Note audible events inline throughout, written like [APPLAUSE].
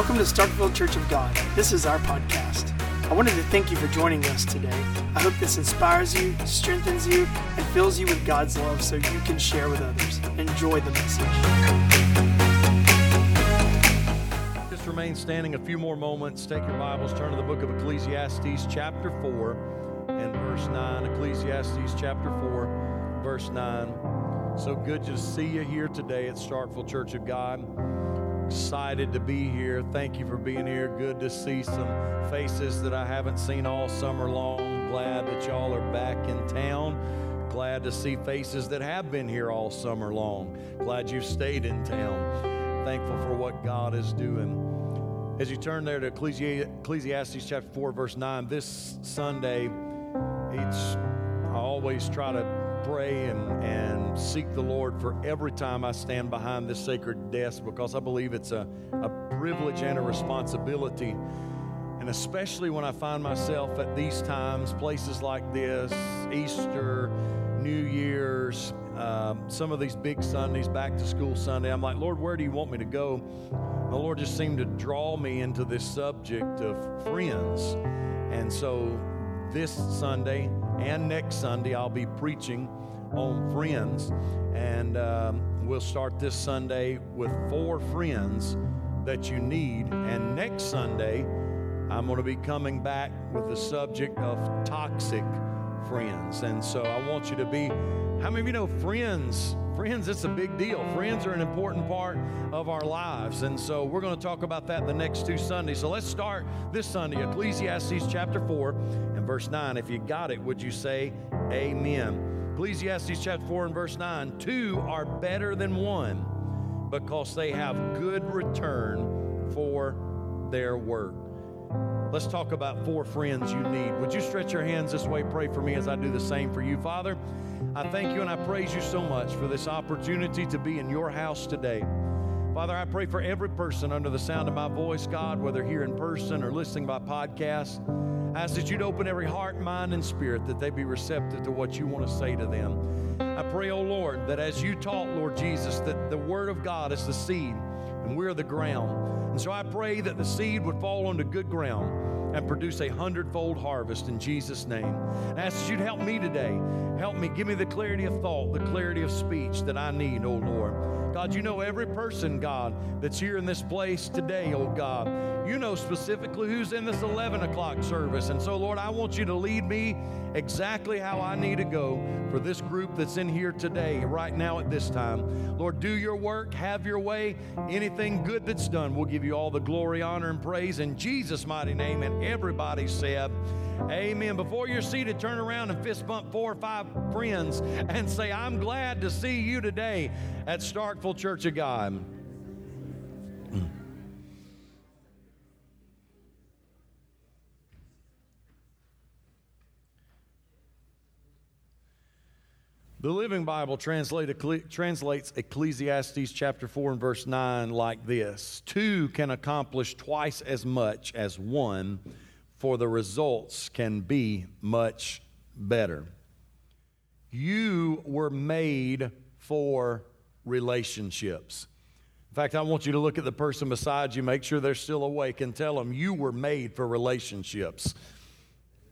Welcome to Starkville Church of God. This is our podcast. I wanted to thank you for joining us today. I hope this inspires you, strengthens you, and fills you with God's love so you can share with others. Enjoy the message. Just remain standing a few more moments. Take your Bibles, turn to the book of Ecclesiastes, chapter 4, and verse 9. Ecclesiastes, chapter 4, verse 9. So good to see you here today at Starkville Church of God. Excited to be here. Thank you for being here. Good to see some faces that I haven't seen all summer long. Glad that y'all are back in town. Glad to see faces that have been here all summer long. Glad you stayed in town. Thankful for what God is doing. As you turn there to Ecclesiastes chapter 4, verse 9, this Sunday, each, I always try to pray and, and seek the Lord for every time I stand behind this sacred desk because I believe it's a, a privilege and a responsibility. And especially when I find myself at these times, places like this, Easter, New Year's, um, some of these big Sundays, back to school Sunday, I'm like, Lord, where do you want me to go? The Lord just seemed to draw me into this subject of friends. And so this Sunday and next Sunday, I'll be preaching on friends. And um, we'll start this Sunday with four friends that you need. And next Sunday, I'm going to be coming back with the subject of toxic friends. And so I want you to be, how many of you know friends? Friends, it's a big deal. Friends are an important part of our lives. And so we're going to talk about that the next two Sundays. So let's start this Sunday, Ecclesiastes chapter 4 and verse 9. If you got it, would you say amen? Ecclesiastes chapter 4 and verse 9. Two are better than one because they have good return for their work. Let's talk about four friends you need. Would you stretch your hands this way? Pray for me as I do the same for you. Father, I thank you and I praise you so much for this opportunity to be in your house today. Father, I pray for every person under the sound of my voice, God, whether here in person or listening by podcast. I ask that you'd open every heart, mind, and spirit that they be receptive to what you want to say to them. I pray, oh Lord, that as you taught, Lord Jesus, that the Word of God is the seed and we're the ground. And so I pray that the seed would fall onto good ground and produce a hundredfold harvest in Jesus' name. I ask that you'd help me today. Help me, give me the clarity of thought, the clarity of speech that I need, oh Lord. God, you know every person, God, that's here in this place today, oh God. You know specifically who's in this 11 o'clock service. And so, Lord, I want you to lead me exactly how I need to go for this group that's in here today, right now at this time. Lord, do your work, have your way. Anything good that's done, we'll give you all the glory, honor, and praise in Jesus' mighty name. And everybody said, Amen. Before you're seated, turn around and fist bump four or five friends and say, I'm glad to see you today at Starkville Church of God. The Living Bible translate, translates Ecclesiastes chapter 4 and verse 9 like this Two can accomplish twice as much as one, for the results can be much better. You were made for relationships. In fact, I want you to look at the person beside you, make sure they're still awake, and tell them you were made for relationships.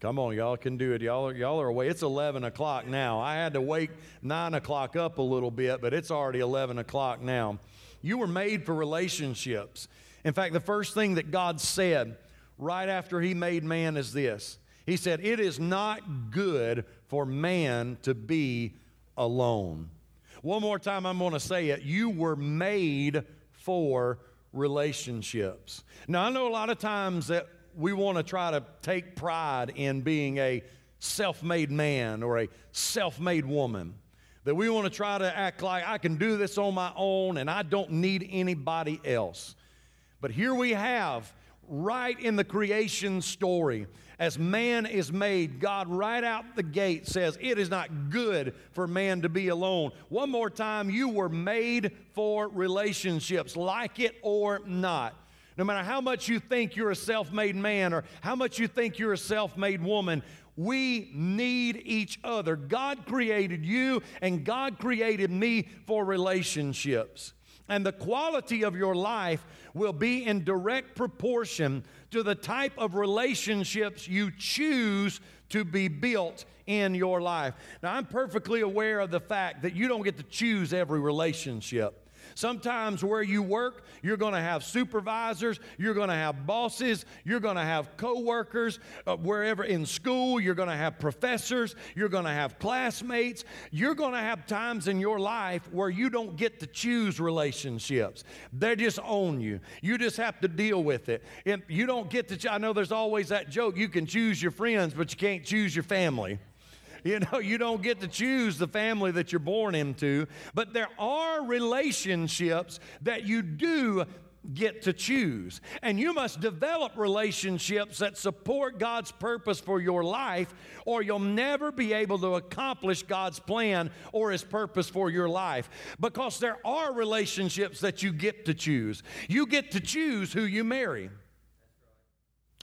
Come on, y'all can do it. Y'all are, y'all are awake. It's 11 o'clock now. I had to wake 9 o'clock up a little bit, but it's already 11 o'clock now. You were made for relationships. In fact, the first thing that God said right after He made man is this He said, It is not good for man to be alone. One more time, I'm going to say it. You were made for relationships. Now, I know a lot of times that we want to try to take pride in being a self made man or a self made woman. That we want to try to act like I can do this on my own and I don't need anybody else. But here we have, right in the creation story, as man is made, God right out the gate says, It is not good for man to be alone. One more time, you were made for relationships, like it or not. No matter how much you think you're a self made man or how much you think you're a self made woman, we need each other. God created you and God created me for relationships. And the quality of your life will be in direct proportion to the type of relationships you choose to be built in your life. Now, I'm perfectly aware of the fact that you don't get to choose every relationship. Sometimes where you work, you're going to have supervisors, you're going to have bosses, you're going to have coworkers. Uh, wherever in school, you're going to have professors, you're going to have classmates. You're going to have times in your life where you don't get to choose relationships. They just own you. You just have to deal with it. If you don't get to, I know there's always that joke you can choose your friends, but you can't choose your family. [LAUGHS] You know, you don't get to choose the family that you're born into, but there are relationships that you do get to choose. And you must develop relationships that support God's purpose for your life, or you'll never be able to accomplish God's plan or His purpose for your life. Because there are relationships that you get to choose. You get to choose who you marry.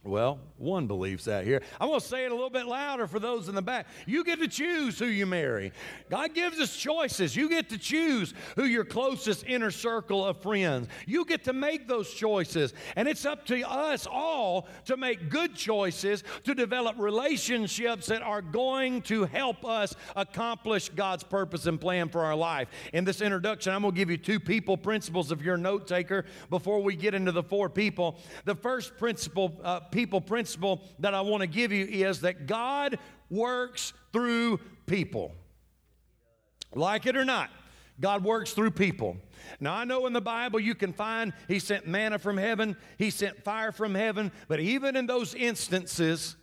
Well, one believes that here. I'm going to say it a little bit louder for those in the back. You get to choose who you marry. God gives us choices. You get to choose who your closest inner circle of friends. You get to make those choices. And it's up to us all to make good choices to develop relationships that are going to help us accomplish God's purpose and plan for our life. In this introduction, I'm going to give you two people principles if you're a note taker before we get into the four people. The first principle, uh, people principle that I want to give you is that God works through people. Like it or not, God works through people. Now, I know in the Bible you can find He sent manna from heaven, He sent fire from heaven, but even in those instances,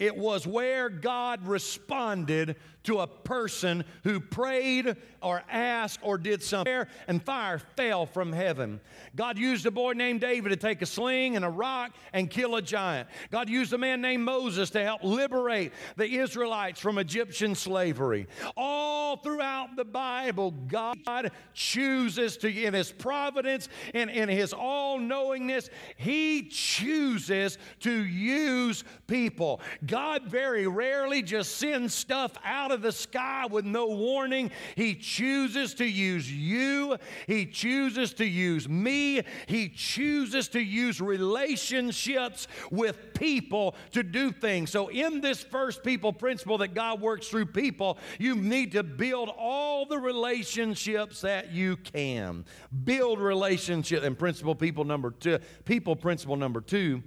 it was where God responded to a person who prayed or asked or did something, and fire fell from heaven. God used a boy named David to take a sling and a rock and kill a giant. God used a man named Moses to help liberate the Israelites from Egyptian slavery. All throughout the Bible, God chooses to, in His providence and in His all knowingness, He chooses to use people. God very rarely just sends stuff out of of the sky with no warning. He chooses to use you, He chooses to use me, He chooses to use relationships with people to do things. So, in this first people principle that God works through people, you need to build all the relationships that you can. Build relationship. And principle people number two, people principle number two,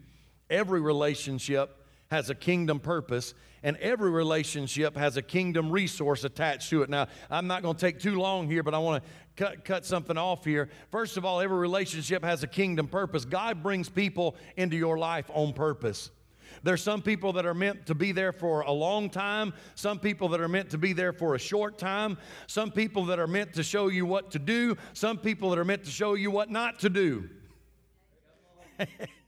every relationship has a kingdom purpose and every relationship has a kingdom resource attached to it. Now, I'm not going to take too long here, but I want to cut, cut something off here. First of all, every relationship has a kingdom purpose. God brings people into your life on purpose. There's some people that are meant to be there for a long time, some people that are meant to be there for a short time, some people that are meant to show you what to do, some people that are meant to show you what not to do. [LAUGHS]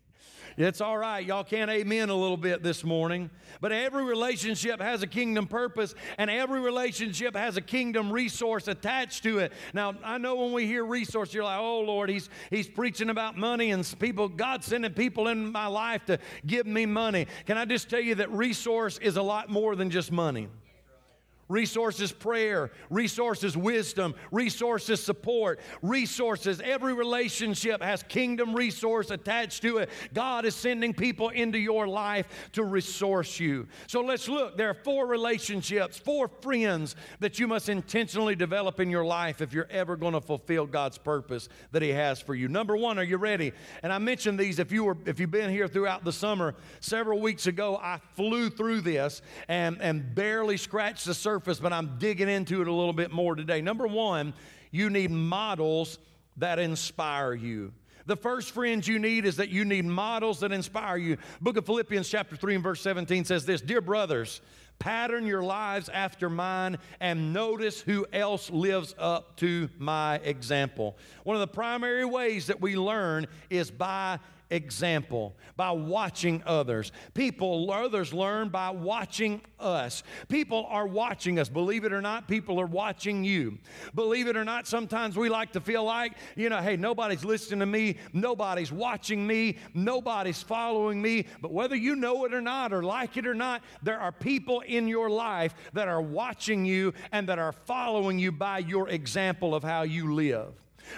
It's all right. Y'all can't amen a little bit this morning. But every relationship has a kingdom purpose, and every relationship has a kingdom resource attached to it. Now, I know when we hear resource, you're like, oh, Lord, he's, he's preaching about money and people, God sending people in my life to give me money. Can I just tell you that resource is a lot more than just money? Resources prayer, resources wisdom, resources support, resources. Every relationship has kingdom resource attached to it. God is sending people into your life to resource you. So let's look. There are four relationships, four friends that you must intentionally develop in your life if you're ever going to fulfill God's purpose that He has for you. Number one, are you ready? And I mentioned these if you were if you've been here throughout the summer. Several weeks ago, I flew through this and, and barely scratched the surface surface, but I'm digging into it a little bit more today. Number one, you need models that inspire you. The first friends you need is that you need models that inspire you. Book of Philippians, chapter 3, and verse 17 says this Dear brothers, pattern your lives after mine and notice who else lives up to my example. One of the primary ways that we learn is by example, by watching others. People, others learn by watching us. People are watching us. Believe it or not, people are watching you. Believe it or not, sometimes we like to feel like, you know, hey, nobody's listening to me, nobody's watching me, nobody's following me. But whether you know it or not, or like it or not, there are people in your life that are watching you and that are following you by your example of how you live.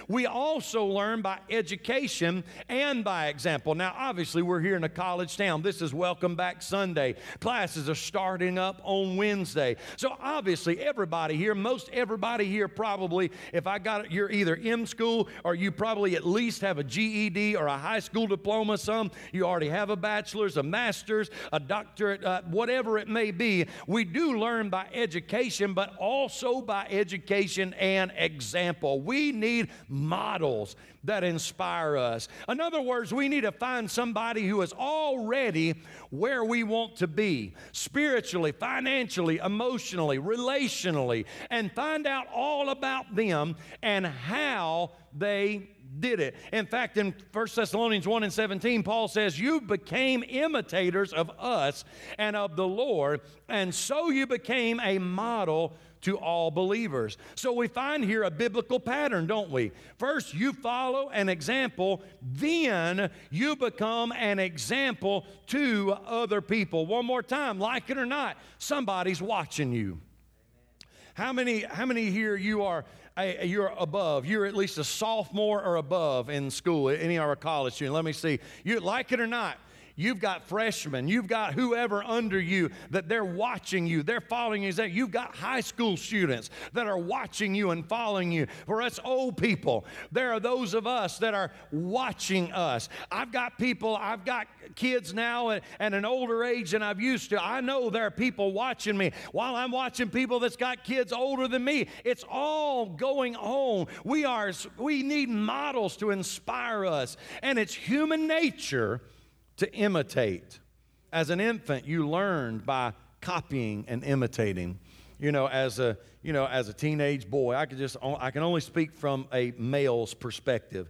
We also learn by education and by example. Now, obviously, we're here in a college town. This is Welcome Back Sunday. Classes are starting up on Wednesday. So, obviously, everybody here, most everybody here probably, if I got it, you're either in school or you probably at least have a GED or a high school diploma. Some you already have a bachelor's, a master's, a doctorate, uh, whatever it may be. We do learn by education, but also by education and example. We need models that inspire us. In other words, we need to find somebody who is already where we want to be spiritually, financially, emotionally, relationally, and find out all about them and how they did it. In fact, in 1 Thessalonians 1 and 17, Paul says, You became imitators of us and of the Lord, and so you became a model to all believers. So we find here a biblical pattern, don't we? First, you follow an example, then you become an example to other people. One more time, like it or not, somebody's watching you. How many, how many here you are you're above. You're at least a sophomore or above in school, any of our college students. Let me see. You like it or not, You've got freshmen, you've got whoever under you that they're watching you, they're following you. You've got high school students that are watching you and following you. For us old people, there are those of us that are watching us. I've got people, I've got kids now at, at an older age than I've used to. I know there are people watching me while I'm watching people that's got kids older than me. It's all going on. We are we need models to inspire us, and it's human nature to imitate. As an infant, you learned by copying and imitating. You know, as a you know, as a teenage boy, I could just I can only speak from a male's perspective.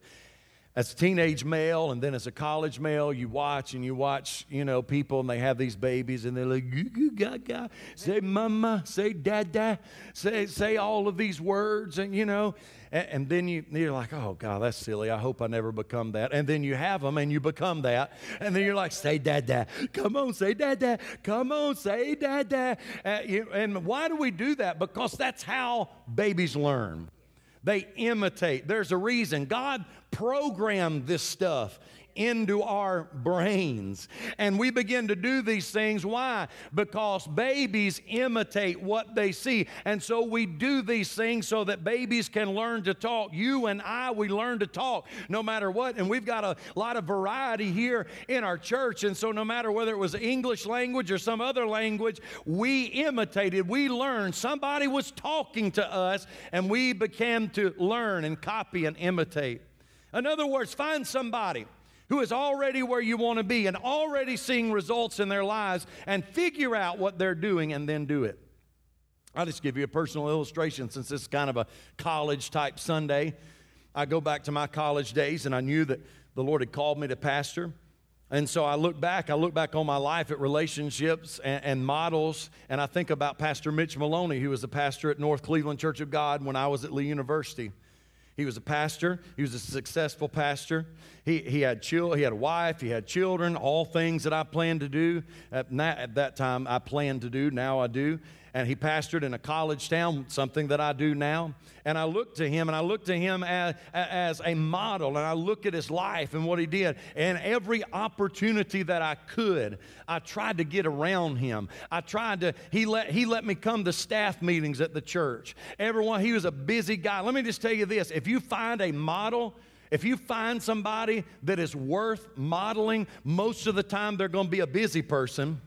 As a teenage male and then as a college male, you watch and you watch, you know, people and they have these babies and they're like, goo goo gaga, say mama, say dada, say say all of these words and you know, and, and then you, you're like, oh, God, that's silly. I hope I never become that. And then you have them and you become that. And then you're like, say dad, dad. Come on, say dad, dad. Come on, say dad, dad. Uh, you, and why do we do that? Because that's how babies learn. They imitate. There's a reason. God programmed this stuff into our brains. And we begin to do these things. Why? Because babies imitate what they see. And so we do these things so that babies can learn to talk. You and I, we learn to talk no matter what. And we've got a lot of variety here in our church. And so no matter whether it was English language or some other language, we imitated, we learned. Somebody was talking to us, and we began to learn and copy and imitate. In other words, find somebody who is already where you want to be and already seeing results in their lives and figure out what they're doing and then do it. I'll just give you a personal illustration since this is kind of a college type Sunday. I go back to my college days and I knew that the Lord had called me to pastor. And so I look back, I look back on my life at relationships and, and, models, and I think about Pastor Mitch Maloney, who was the pastor at North Cleveland Church of God when I was at Lee University. He was a pastor. He was a successful pastor. He, he had chil- he had a wife. He had children. All things that I planned to do at, at that time I planned to do. Now I do and he pastored in a college town, something that I do now. And I look to him, and I look to him as, as a model, and I look at his life and what he did. And every opportunity that I could, I tried to get around him. I tried to, he let, he let me come to staff meetings at the church. Everyone, he was a busy guy. Let me just tell you this if you find a model, if you find somebody that is worth modeling, most of the time they're going to be a busy person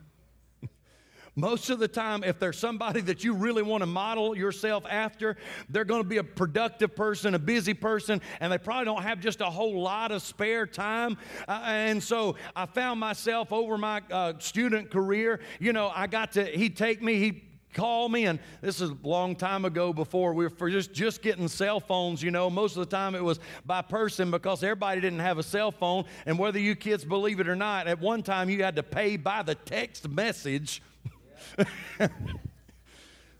most of the time, if there's somebody that you really want to model yourself after, they're going to be a productive person, a busy person, and they probably don't have just a whole lot of spare time. Uh, and so I found myself over my uh, student career, you know, I got to, he'd take me, he'd call me and this is a long time ago before we were just, just getting cell phones you know most of the time it was by person because everybody didn't have a cell phone and whether you kids believe it or not at one time you had to pay by the text message [LAUGHS]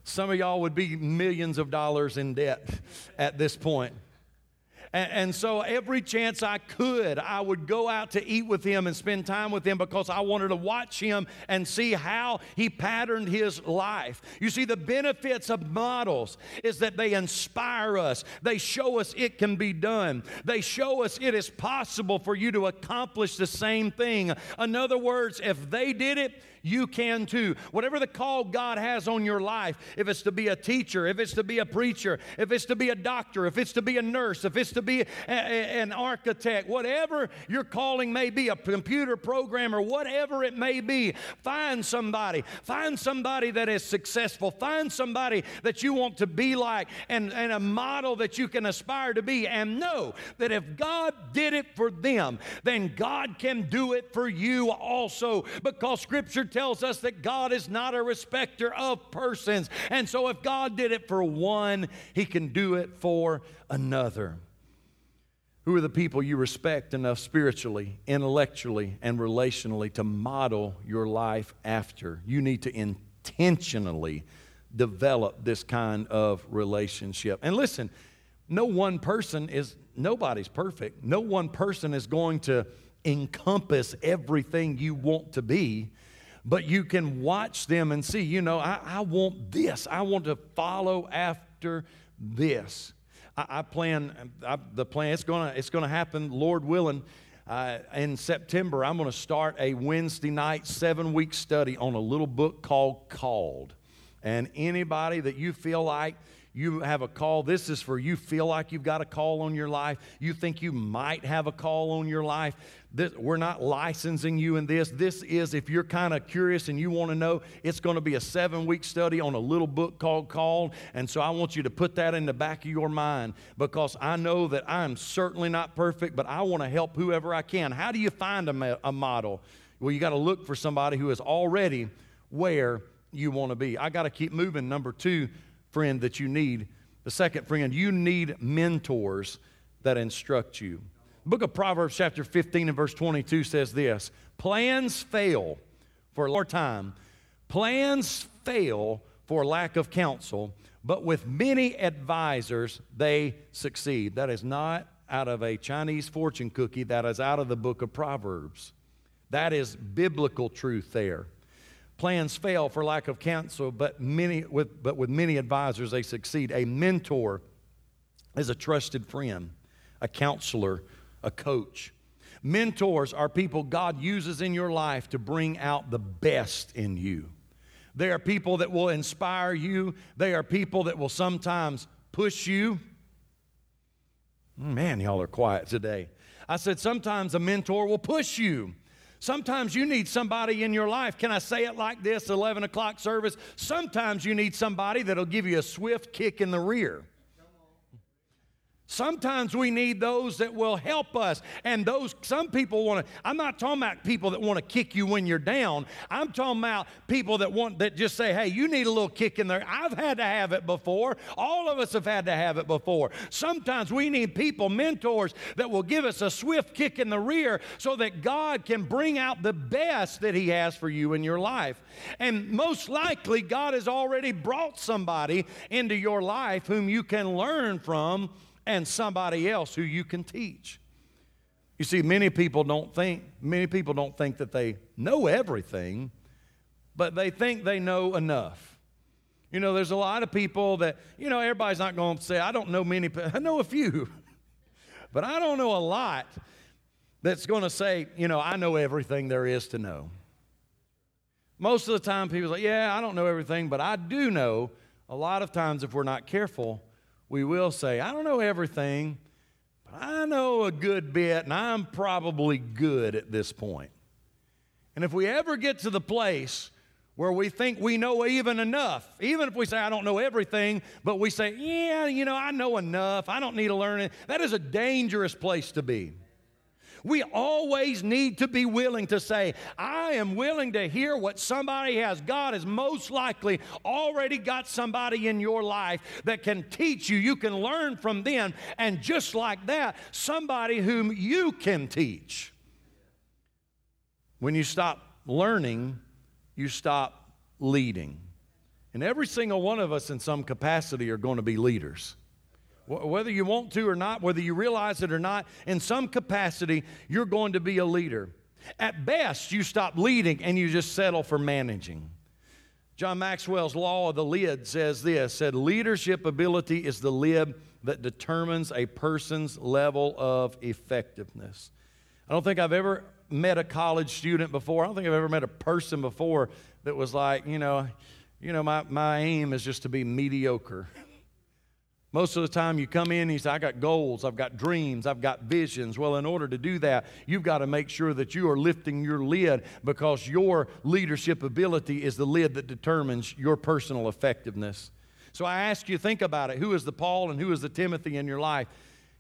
Some of y'all would be millions of dollars in debt at this point. And, and, so every chance I could, I would go out to eat with him and spend time with him because I wanted to watch him and see how he patterned his life. You see, the benefits of models is that they inspire us, they show us it can be done, they show us it is possible for you to accomplish the same thing. In other words, if they did it, you can too. Whatever the call God has on your life, if it's to be a teacher, if it's to be a preacher, if it's to be a doctor, if it's to be a nurse, if it's to be a, a, an architect, whatever your calling may be, a computer programmer, whatever it may be, find somebody. Find somebody that is successful. Find somebody that you want to be like and, and a model that you can aspire to be. And know that if God did it for them, then God can do it for you also because Scripture tells us that God is not a respecter of persons. And so if God did it for one, He can do it for another. Who are the people you respect enough spiritually, intellectually, and relationally to model your life after? You need to intentionally develop this kind of relationship. And listen, no one person is, nobody's perfect. No one person is going to encompass everything you want to be but you can watch them and see, you know, I, I want this. I want to follow after this. I, I plan, I, the plan, it's going to it's gonna happen, Lord willing. Uh, in September, I'm going to start a Wednesday night, seven week study on a little book called Called. And anybody that you feel like you have a call. This is for you feel like you've got a call on your life. You think you might have a call on your life. This, we're not licensing you in this. This is, if you're kind of curious and you want to know, it's going to be a seven week study on a little book called Called. And so I want you to put that in the back of your mind because I know that I'm certainly not perfect, but I want to help whoever I can. How do you find a, a model? Well, you got to look for somebody who is already where you want to be. I got to keep moving. Number two, friend that you need. The second friend, you need mentors that instruct you. Book of Proverbs, chapter 15 and verse 22 says this Plans fail for a long time, plans fail for lack of counsel, but with many advisors, they succeed. That is not out of a Chinese fortune cookie, that is out of the book of Proverbs. That is biblical truth there. Plans fail for lack of counsel, but, many, with, but with many advisors they succeed. A mentor is a trusted friend, a counselor, a coach. Mentors are people God uses in your life to bring out the best in you. They are people that will inspire you, they are people that will sometimes push you. Man, y'all are quiet today. I said, sometimes a mentor will push you. Sometimes you need somebody in your life. Can I say it like this 11 o'clock service? Sometimes you need somebody that'll give you a swift kick in the rear. Sometimes we need those that will help us. And those, some people want to, I'm not talking about people that want to kick you when you're down. I'm talking about people that want, that just say, hey, you need a little kick in there. I've had to have it before. All of us have had to have it before. Sometimes we need people, mentors, that will give us a swift kick in the rear so that God can bring out the best that He has for you in your life. And most likely, God has already brought somebody into your life whom you can learn from and somebody else who you can teach. You see, many people don't think, many people don't think that they know everything, but they think they know enough. You know, there's a lot of people that, you know, everybody's not going to say, I don't know many, I know a few, [LAUGHS] but I don't know a lot that's going to say, you know, I know everything there is to know. Most of the time, people say, yeah, I don't know everything, but I do know. A lot of times, if we're not careful, we will say, I don't know everything, but I know a good bit, and I'm probably good at this point. And if we ever get to the place where we think we know even enough, even if we say, I don't know everything, but we say, yeah, you know, I know enough, I don't need to learn it, that is a dangerous place to be. We always need to be willing to say, I am willing to hear what somebody has. God has most likely already got somebody in your life that can teach you. You can learn from them. And just like that, somebody whom you can teach. When you stop learning, you stop leading. And every single one of us, in some capacity, are going to be leaders. Whether you want to or not, whether you realize it or not, in some capacity, you're going to be a leader. At best, you stop leading and you just settle for managing. John Maxwell's law of the lid says this said leadership ability is the lid that determines a person's level of effectiveness. I don't think I've ever met a college student before. I don't think I've ever met a person before that was like, you know, you know, my, my aim is just to be mediocre. Most of the time you come in, and you say, I got goals, I've got dreams, I've got visions. Well, in order to do that, you've got to make sure that you are lifting your lid because your leadership ability is the lid that determines your personal effectiveness. So I ask you, think about it. Who is the Paul and who is the Timothy in your life?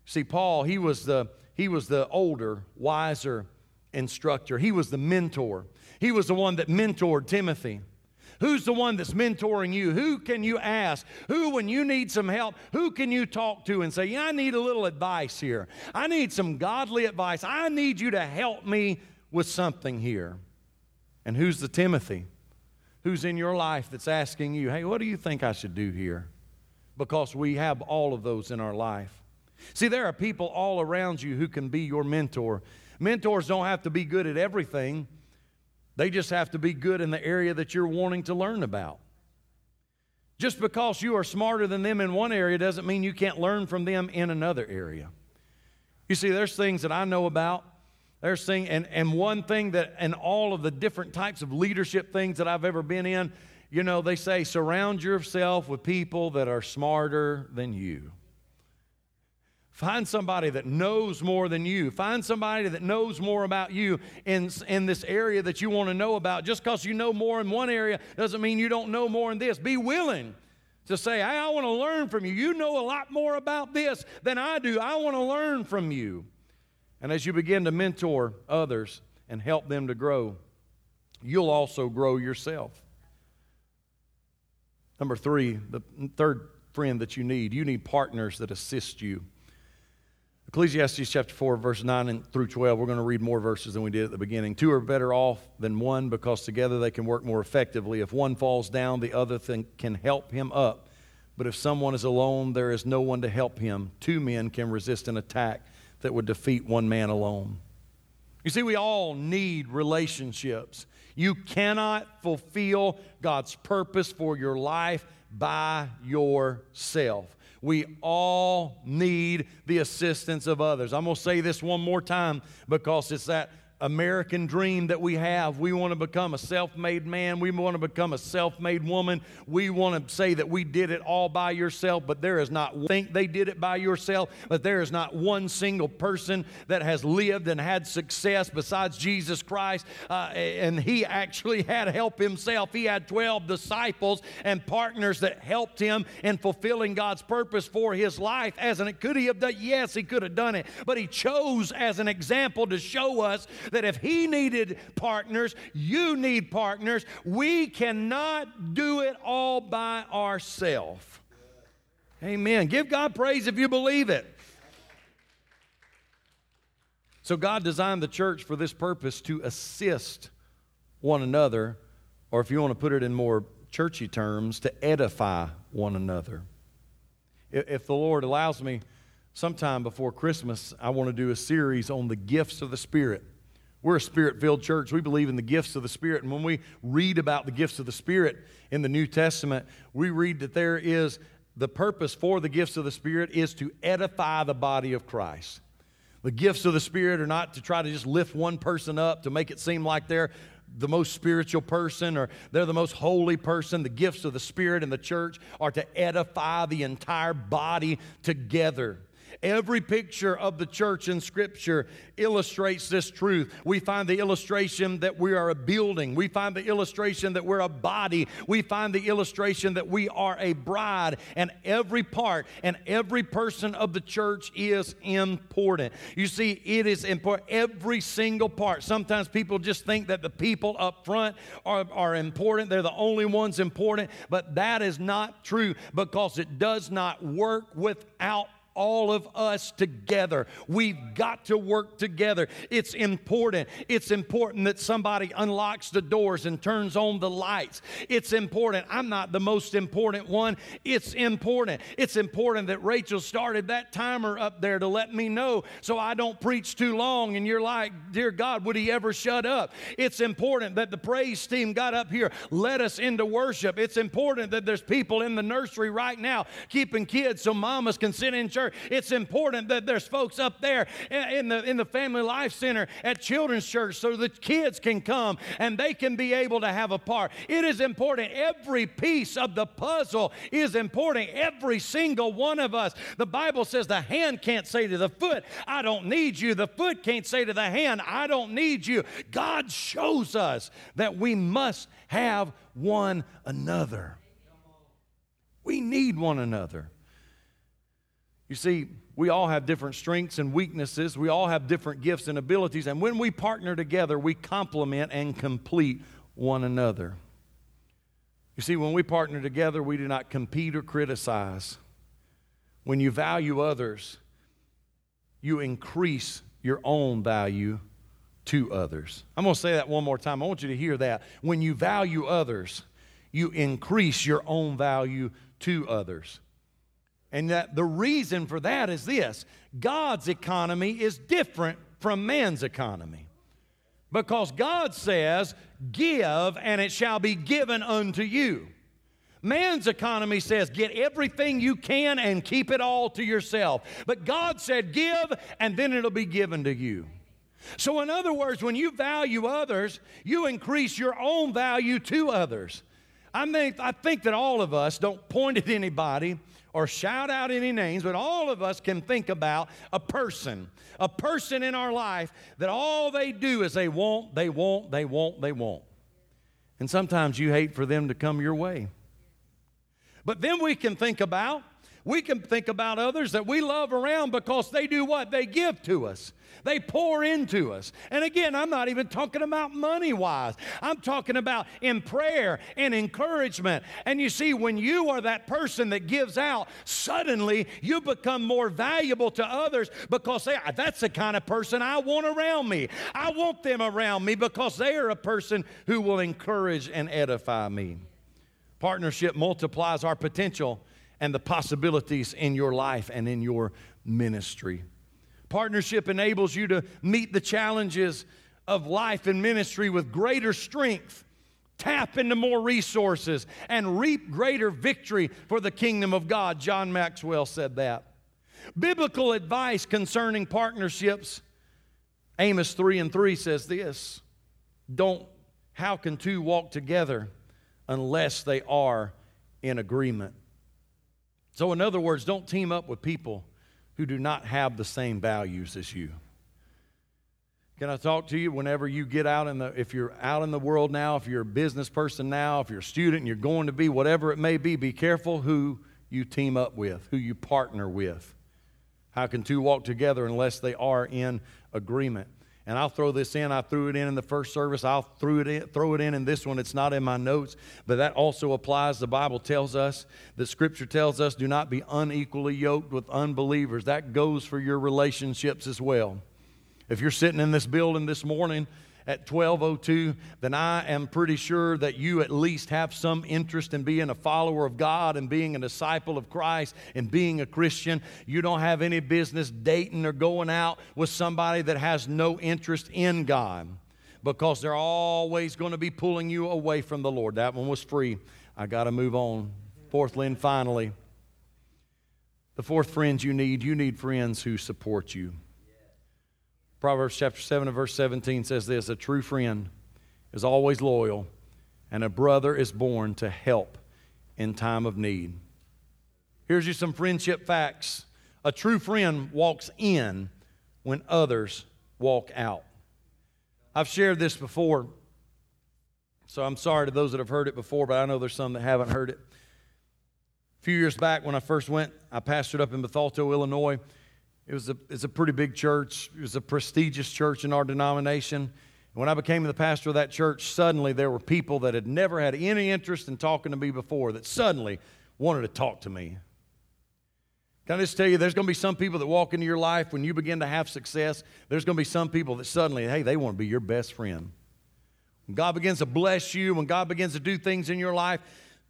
See, Paul, he was the, he was the older, wiser instructor, he was the mentor. He was the one that mentored Timothy. Who's the one that's mentoring you? Who can you ask? Who, when you need some help, who can you talk to and say, Yeah, I need a little advice here. I need some godly advice. I need you to help me with something here. And who's the Timothy? Who's in your life that's asking you, Hey, what do you think I should do here? Because we have all of those in our life. See, there are people all around you who can be your mentor. Mentors don't have to be good at everything. They just have to be good in the area that you're wanting to learn about. Just because you are smarter than them in one area doesn't mean you can't learn from them in another area. You see, there's things that I know about. There's things, and, and one thing that, and all of the different types of leadership things that I've ever been in, you know, they say surround yourself with people that are smarter than you. Find somebody that knows more than you. Find somebody that knows more about you in, in this area that you want to know about. Just because you know more in one area doesn't mean you don't know more in this. Be willing to say, hey, I want to learn from you. You know a lot more about this than I do. I want to learn from you. And as you begin to mentor others and help them to grow, you'll also grow yourself. Number three, the third friend that you need, you need partners that assist you. Ecclesiastes chapter 4, verse 9 and through 12, we're going to read more verses than we did at the beginning. Two are better off than one because together they can work more effectively. If one falls down, the other can help him up. But if someone is alone, there is no one to help him. Two men can resist an attack that would defeat one man alone. You see, we all need relationships. You cannot fulfill God's purpose for your life by yourself. We all need the assistance of others. I'm going to say this one more time because it's that American dream that we have. We want to become a self made man. We want to become a self made woman. We want to say that we did it all by yourself, but there is not, one, think they did it by yourself, but there is not one single person that has lived and had success besides Jesus Christ. Uh, and he actually had help himself. He had 12 disciples and partners that helped him in fulfilling God's purpose for his life. As an could he have done? Yes, he could have done it, but he chose as an example to show us that if he needed partners, you need partners. We cannot do it all by ourselves. Amen. Give God praise if you believe it. So, God designed the church for this purpose to assist one another, or if you want to put it in more churchy terms, to edify one another. If the Lord allows me, sometime before Christmas, I want to do a series on the gifts of the Spirit. We're a spirit filled church. We believe in the gifts of the Spirit. And when we read about the gifts of the Spirit in the New Testament, we read that there is the purpose for the gifts of the Spirit is to edify the body of Christ. The gifts of the Spirit are not to try to just lift one person up to make it seem like they're the most spiritual person or they're the most holy person. The gifts of the Spirit in the church are to edify the entire body together. Every picture of the church in Scripture illustrates this truth. We find the illustration that we are a building, we find the illustration that we're a body, we find the illustration that we are a bride, and every part and every person of the church is important. You see, it is important, every single part. Sometimes people just think that the people up front are, are important, they're the only ones important, but that is not true because it does not work without all of us together. We've got to work together. It's important. It's important that somebody unlocks the doors and turns on the lights. It's important. I'm not the most important one. It's important. It's important that Rachel started that timer up there to let me know so I don't preach too long and you're like, Dear God, would he ever shut up? It's important that the praise team got up here, led us into worship. It's important that there's people in the nursery right now keeping kids so mamas can sit in church. It's important that there's folks up there in the, in the Family Life Center at Children's Church so the kids can come and they can be able to have a part. It is important. Every piece of the puzzle is important. Every single one of us. The Bible says the hand can't say to the foot, I don't need you. The foot can't say to the hand, I don't need you. God shows us that we must have one another. We need one another. You see, we all have different strengths and weaknesses. We all have different gifts and abilities. And when we partner together, we complement and complete one another. You see, when we partner together, we do not compete or criticize. When you value others, you increase your own value to others. I'm going to say that one more time. I want you to hear that. When you value others, you increase your own value to others. And that the reason for that is this God's economy is different from man's economy. Because God says, Give, and it shall be given unto you. Man's economy says, Get everything you can and keep it all to yourself. But God said, Give, and then it'll be given to you. So, in other words, when you value others, you increase your own value to others. I, mean, I think that all of us don't point at anybody or shout out any names, but all of us can think about a person, a person in our life that all they do is they want, they want, they want, they want. And sometimes you hate for them to come your way. But then we can think about, we can think about others that we love around because they do what? They give to us. They pour into us. And again, I'm not even talking about money wise, I'm talking about in prayer and encouragement. And you see, when you are that person that gives out, suddenly you become more valuable to others because they, that's the kind of person I want around me. I want them around me because they are a person who will encourage and edify me. Partnership multiplies our potential and the possibilities in your life and in your ministry. Partnership enables you to meet the challenges of life and ministry with greater strength, tap into more resources, and reap greater victory for the kingdom of God. John Maxwell said that. Biblical advice concerning partnerships, Amos 3 and 3 says this Don't, how can two walk together unless they are in agreement? So, in other words, don't team up with people who do not have the same values as you. Can I talk to you whenever you get out in the, if you're out in the world now, if you're a business person now, if you're a student and you're going to be, whatever it may be, be careful who you team up with, who you partner with. How can two walk together unless they are in agreement? And I'll throw this in. I threw it in in the first service. I'll throw it in, throw it in in this one. It's not in my notes, but that also applies. The Bible tells us, the Scripture tells us, do not be unequally yoked with unbelievers. That goes for your relationships as well. If you're sitting in this building this morning at 1202, then I am pretty sure that you at least have some interest in being a follower of God and being a disciple of Christ and being a Christian. You don't have any business dating or going out with somebody that has no interest in God because they're always going to be pulling you away from the Lord. That one was free. I got to move on. Fourthly and finally, the fourth friends you need, you need friends who support you. Proverbs chapter 7 and verse 17 says this A true friend is always loyal, and a brother is born to help in time of need. Here's you some friendship facts. A true friend walks in when others walk out. I've shared this before, so I'm sorry to those that have heard it before, but I know there's some that haven't heard it. A few years back, when I first went, I pastored up in Bethalto, Illinois. It was a, it's a pretty big church. It was a prestigious church in our denomination. When I became the pastor of that church, suddenly there were people that had never had any interest in talking to me before that suddenly wanted to talk to me. Can I just tell you, there's going to be some people that walk into your life when you begin to have success. There's going to be some people that suddenly, hey, they want to be your best friend. When God begins to bless you, when God begins to do things in your life,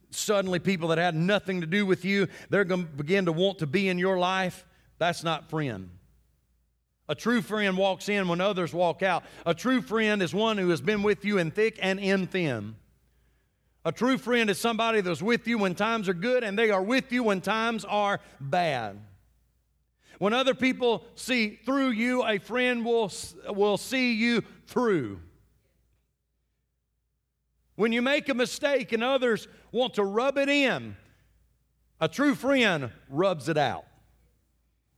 suddenly people that had nothing to do with you, they're going to begin to want to be in your life. That's not friend. A true friend walks in when others walk out. A true friend is one who has been with you in thick and in thin. A true friend is somebody that's with you when times are good and they are with you when times are bad. When other people see through you, a friend will, will see you through. When you make a mistake and others want to rub it in, a true friend rubs it out.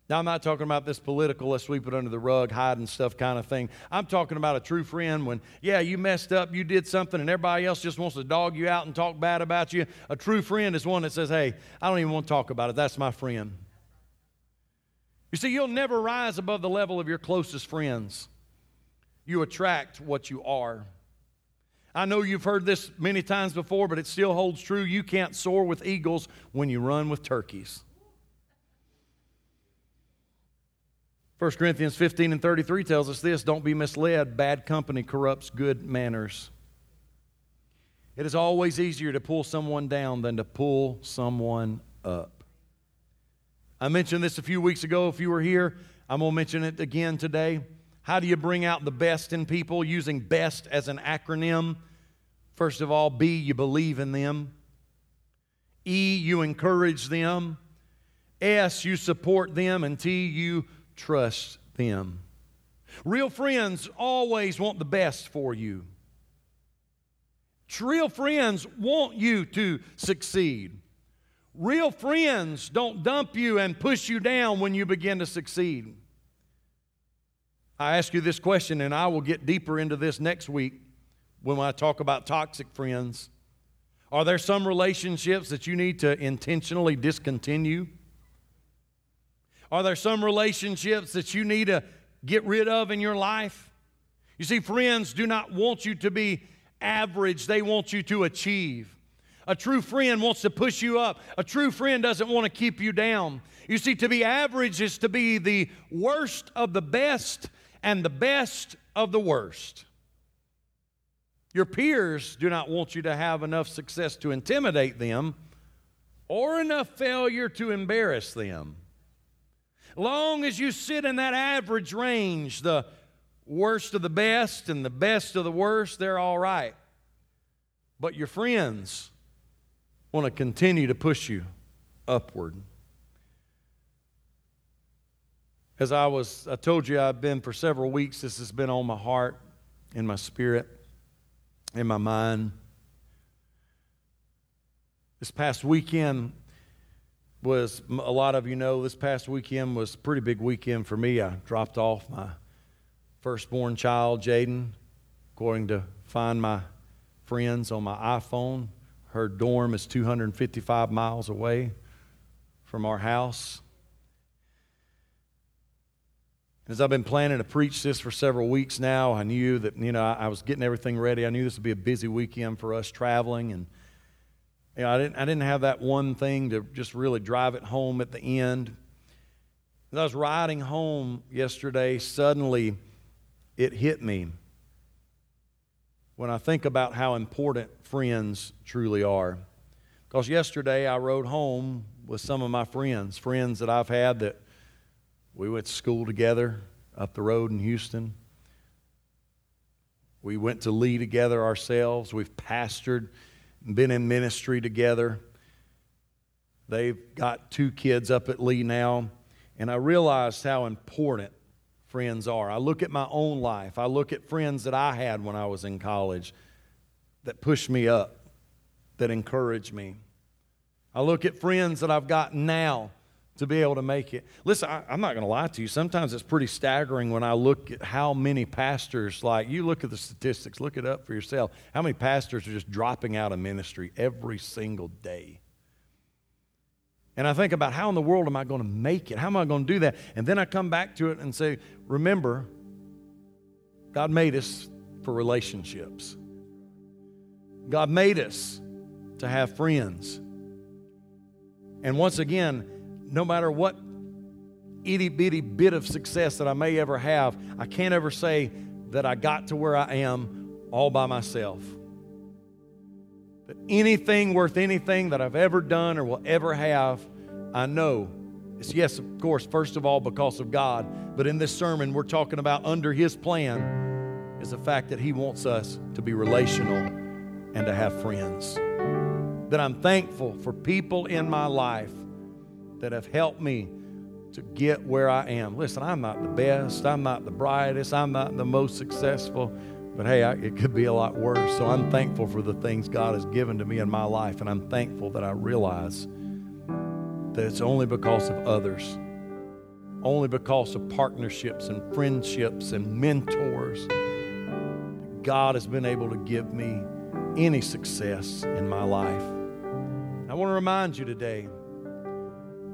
Now, I'm not talking about this political, let's sweep it under the rug, hide and stuff kind of thing. I'm talking about a true friend when, yeah, you messed up, you did something, and everybody else just wants to dog you out and talk bad about you. A true friend is one that says, hey, I don't even want to talk about it. That's my friend. You see, you'll never rise above the level of your closest friends. You attract what you are. I know you've heard this many times before, but it still holds true. You can't soar with eagles when you run with turkeys. 1 Corinthians 15 and 33 tells us this don't be misled. Bad company corrupts good manners. It is always easier to pull someone down than to pull someone up. I mentioned this a few weeks ago. If you were here, I'm going to mention it again today. How do you bring out the best in people using BEST as an acronym? First of all, B, you believe in them. E, you encourage them. S, you support them. And T, you trust them. Real friends always want the best for you. Real friends want you to succeed. Real friends don't dump you and push you down when you begin to succeed. I ask you this question, and I will get deeper into this next week when I talk about toxic friends. Are there some relationships that you need to intentionally discontinue? Are there some relationships that you need to get rid of in your life? You see, friends do not want you to be average, they want you to achieve. A true friend wants to push you up. A true friend doesn't want to keep you down. You see, to be average is to be the worst of the best and the best of the worst. Your peers do not want you to have enough success to intimidate them or enough failure to embarrass them. Long as you sit in that average range, the worst of the best and the best of the worst, they're all right. But your friends want to continue to push you upward. As I was, I told you I've been for several weeks, this has been on my heart, in my spirit, in my mind. This past weekend, was a lot of you know this past weekend was a pretty big weekend for me. I dropped off my firstborn child, Jaden, according to find my friends on my iPhone. Her dorm is 255 miles away from our house. As I've been planning to preach this for several weeks now, I knew that, you know, I was getting everything ready. I knew this would be a busy weekend for us traveling and you know, I didn't, I didn't have that one thing to just really drive it home at the end. As I was riding home yesterday, suddenly it hit me when I think about how important friends truly are. Because yesterday I rode home with some of my friends, friends that I've had that we went to school together up the road in Houston. We went to Lee together ourselves. We've pastored been in ministry together. They've got two kids up at Lee now, and I realized how important friends are. I look at my own life, I look at friends that I had when I was in college that pushed me up, that encouraged me. I look at friends that I've got now to be able to make it. Listen, I, am not going to lie to you. Sometimes it's pretty staggering when I look at how many pastors, like, you look at the statistics, look it up for yourself. How many pastors are just dropping out of ministry every single day? And I think about how in the world am I going to make it? How am I going to do that? And then I come back to it and say, remember, God made us for relationships. God made us to have friends. And once again, no matter what itty bitty bit of success that I may ever have, I can't ever say that I got to where I am all by myself. That anything worth anything that I've ever done or will ever have, I know it's yes, of course, first of all, because of God. But in this sermon, we're talking about under His plan is the fact that He wants us to be relational and to have friends. That I'm thankful for people in my life that have helped me to get where I am. Listen, I'm not the best, I'm not the brightest, I'm not the most successful, but hey, I, it could be a lot worse. So I'm thankful for the things God has given to me in my life, and I'm thankful that I realize that it's only because of others, only because of partnerships and friendships and mentors. God has been able to give me any success in my life. I want to remind you today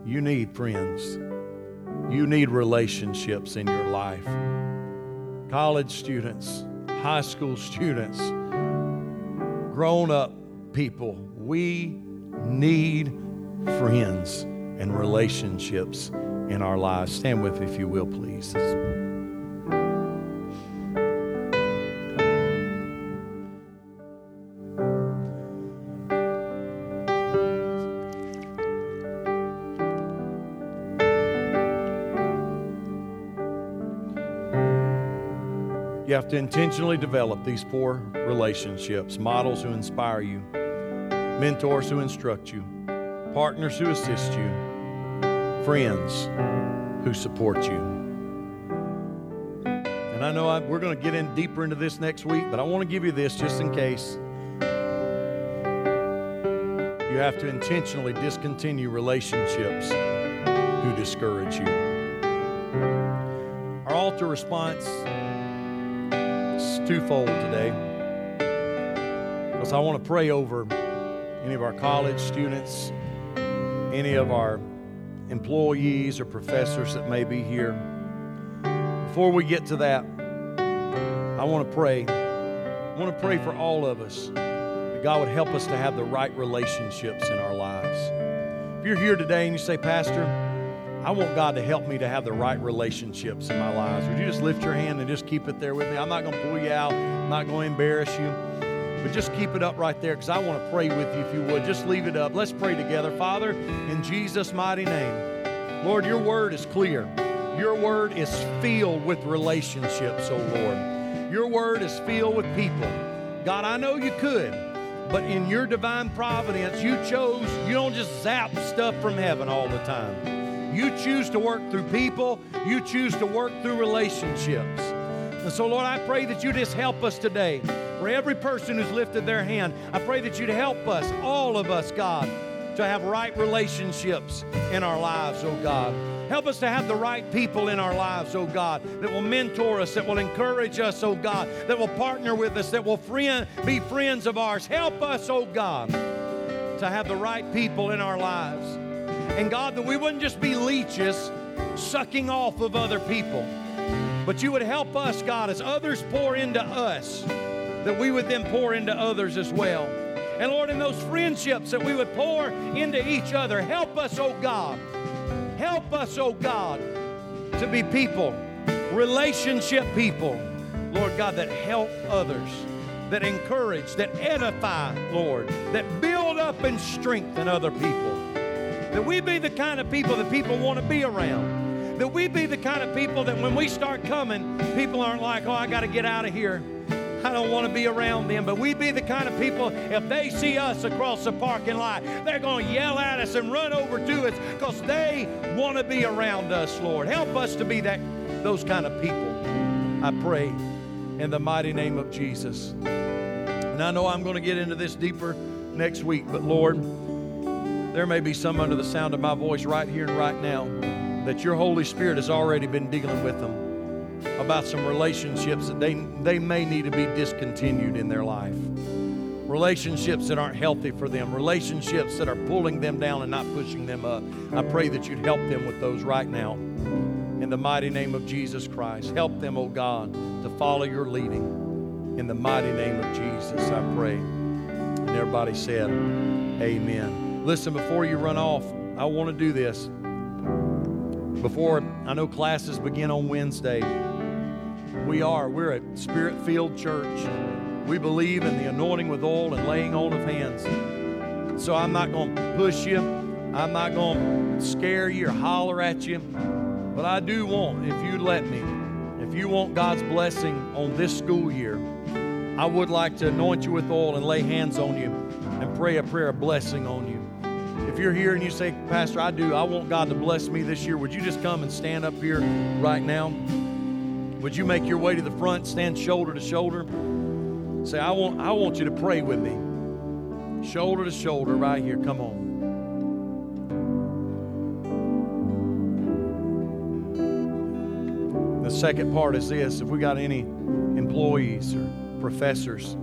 you need friends, you need relationships in your life. College students, high school students, grown up people, we need friends and relationships in our lives. Stand with me, if you will, please. Have to intentionally develop these four relationships models who inspire you, mentors who instruct you, partners who assist you, friends who support you. And I know I, we're going to get in deeper into this next week, but I want to give you this just in case. You have to intentionally discontinue relationships who discourage you. Our altar response twofold today because I want to pray over any of our college students any of our employees or professors that may be here. Before we get to that, I want to pray. I want to pray for all of us that God would help us to have the right relationships in our lives. If you're here today and you say, Pastor, I want God to help me to have the right relationships in my lives, would you just lift your hand and just keep it there with me? I'm not going to pull you out, I'm not going to embarrass you. But just keep it up right there because I want to pray with you if you would. Just leave it up. Let's pray together. Father, in Jesus' mighty name, Lord, your word is clear. Your word is filled with relationships, oh Lord. Your word is filled with people. God, I know you could, but in your divine providence, you chose, you don't just zap stuff from heaven all the time. You choose to work through people, you choose to work through relationships. And so, Lord, I pray that you just help us today for every person who's lifted their hand, I pray that you'd help us, all of us, God, to have right relationships in our lives, oh God. Help us to have the right people in our lives, oh God, that will mentor us, that will encourage us, oh God, that will partner with us, that will friend, be friends of ours. Help us, oh God, to have the right people in our lives. And God, that we wouldn't just be leeches sucking off of other people, but you would help us, God, as others pour into us that we would then pour into others as well. And Lord, in those friendships that we would pour into each other, help us, oh God. Help us, oh God, to be people, relationship people, Lord God, that help others, that encourage, that edify, Lord, that build up and strengthen other people. That we be the kind of people that people want to be around. That we be the kind of people that when we start coming, people aren't like, oh, I got to get out of here. I don't want to be around them. But we be the kind of people, if they see us across the parking lot, they're going to yell at us and run over to us because they want to be around us, Lord. Help us to be that those kind of people. I pray in the mighty name of Jesus. And I know I'm going to get into this deeper next week, but Lord, there may be some under the sound of my voice right here and right now that your Holy Spirit has already been dealing with them about some relationships that they, they may need to be discontinued in their life. Relationships that aren't healthy for them, relationships that are pulling them down and not pushing them up. I pray that you'd help them with those right now. In the mighty name of Jesus Christ, help them, oh God, to follow your leading. In the mighty name of Jesus, I pray. And everybody said, Amen. Listen, before you run off, I want to do this. before I know classes begin on Wednesday, we are. We're a spirit filled church. We believe in the anointing with oil and laying on of hands. So I'm not going to push you, I'm not going to scare you or holler at you. But I do want, if you let me, if you want God's blessing on this school year, I would like to anoint you with oil and lay hands on you and pray a prayer of blessing on you. If you're here and you say, Pastor, I do, I want God to bless me this year, would you just come and stand up here right now? Would you make your way to the front, stand shoulder to shoulder? Say, I want, I want you to pray with me. Shoulder to shoulder, right here. Come on. The second part is this if we got any employees or professors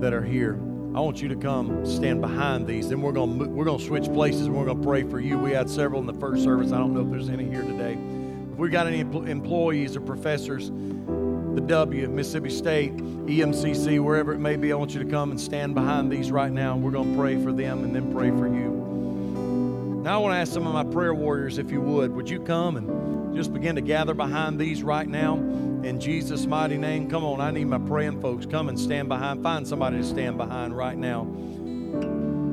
that are here, I want you to come stand behind these. Then we're going to we're going to switch places and we're going to pray for you. We had several in the first service. I don't know if there's any here today. If we got any employees or professors, the W, of Mississippi State, EMCC, wherever it may be, I want you to come and stand behind these right now. We're going to pray for them and then pray for you. Now I want to ask some of my prayer warriors, if you would, would you come and just begin to gather behind these right now in Jesus' mighty name? Come on, I need my praying folks. Come and stand behind. Find somebody to stand behind right now.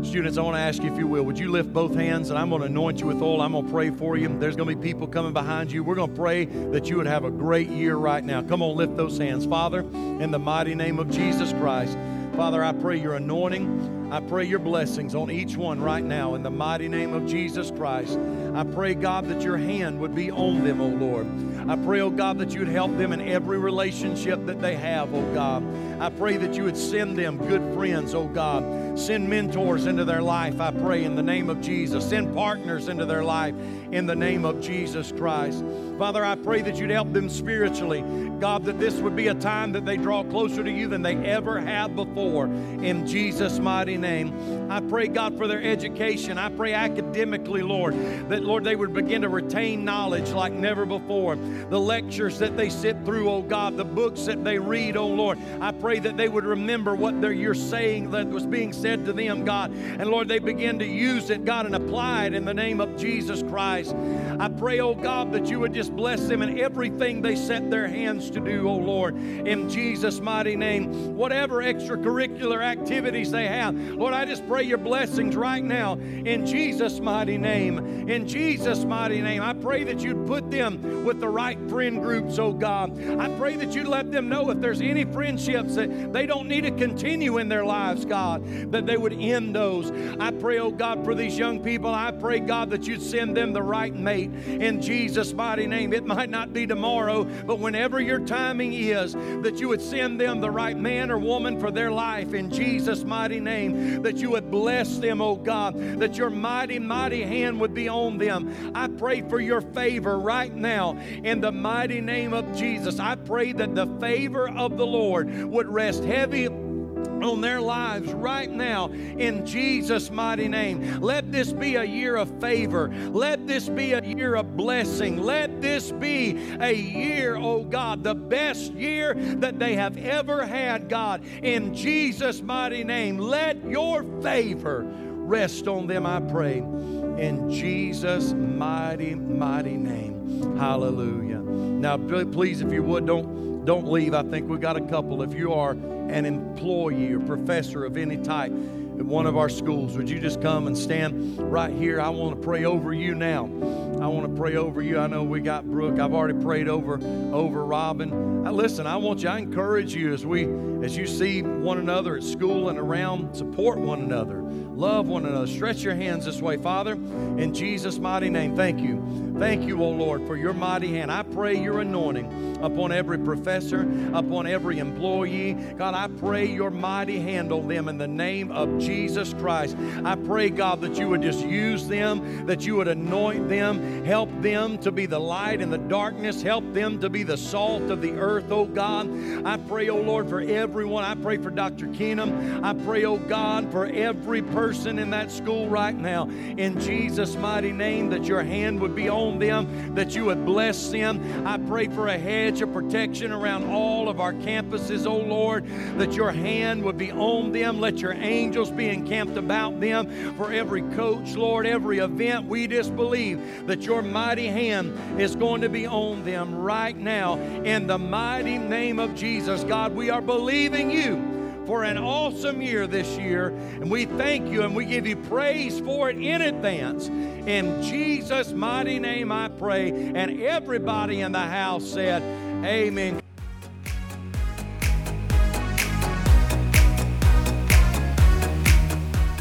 Students, I want to ask you if you will, would you lift both hands and I'm going to anoint you with oil. I'm going to pray for you. There's going to be people coming behind you. We're going to pray that you would have a great year right now. Come on, lift those hands. Father, in the mighty name of Jesus Christ, Father, I pray your anointing. I pray your blessings on each one right now in the mighty name of Jesus Christ. I pray, God, that your hand would be on them, O Lord. I pray, oh God, that you would help them in every relationship that they have, oh God. I pray that you would send them good friends, oh God. Send mentors into their life, I pray, in the name of Jesus. Send partners into their life in the name of Jesus Christ. Father, I pray that you'd help them spiritually. God, that this would be a time that they draw closer to you than they ever have before. In Jesus' mighty name. I pray, God, for their education. I pray academically, Lord, that, Lord, they would begin to retain knowledge like never before. The lectures that they sit through, oh God, the books that they read, oh Lord, I pray that they would remember what you're saying that was being said to them, God. And Lord, they begin to use it, God, and apply it in the name of Jesus Christ. I pray, oh God, that you would just bless them in everything they set their hands to do, oh Lord, in Jesus' mighty name. Whatever extracurricular activities they have, Lord, I just pray your blessings right now in Jesus' mighty name. In Jesus' mighty name, I pray that you'd put them with the right friend groups, oh God. I pray that you'd let them know if there's any friendships that they don't need to continue in their lives, God, that they would end those. I pray, oh God, for these young people. I pray, God, that you'd send them the right mate in Jesus' mighty name. It might not be tomorrow, but whenever your timing is, that you would send them the right man or woman for their life in Jesus' mighty name. That you would bless them, oh God, that your mighty, mighty hand would be on them. I pray for your favor right now in the mighty name of Jesus. I pray that the favor of the Lord would rest heavy on their lives right now in Jesus' mighty name. Let this be a year of favor. Let this be a year of blessing. Let this be a year, oh God, the best year that they have ever had, God, in Jesus' mighty name. Let your favor rest on them, I pray, in Jesus' mighty, mighty name. Hallelujah. Now, please, if you would, don't don't leave. I think we've got a couple. If you are an employee or professor of any type at one of our schools, would you just come and stand right here? I want to pray over you now. I want to pray over you. I know we got Brooke. I've already prayed over over Robin. Now, listen, I want you. I encourage you as we as you see one another at school and around, support one another. Love one another. Stretch your hands this way, Father, in Jesus' mighty name. Thank you. Thank you, O Lord, for your mighty hand. I pray your anointing upon every professor, upon every employee. God, I pray your mighty hand on them in the name of Jesus Christ. I pray, God, that you would just use them, that you would anoint them, help them to be the light in the darkness, help them to be the salt of the earth, oh God. I pray, oh Lord, for everyone. I pray for Dr. Keenum. I pray, oh God, for every person person in that school right now, in Jesus' mighty name, that your hand would be on them, that you would bless them. I pray for a hedge of protection around all of our campuses, oh Lord, that your hand would be on them. Let your angels be encamped about them for every coach, Lord, every event. We just believe that your mighty hand is going to be on them right now in the mighty name of Jesus. God, we are believing you for an awesome year this year. And we thank you and we give you praise for it in advance. In Jesus' mighty name I pray. And everybody in the house said, Amen.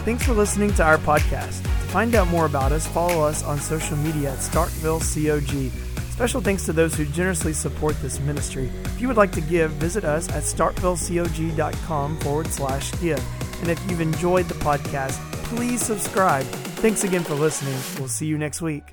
Thanks for listening to our podcast. To find out more about us, follow us on social media at Starkville COG. Special thanks to those who generously support this ministry. If you would like to give, visit us at starkvillecog.com forward slash give. And if you've enjoyed the podcast, please subscribe. Thanks again for listening. We'll see you next week.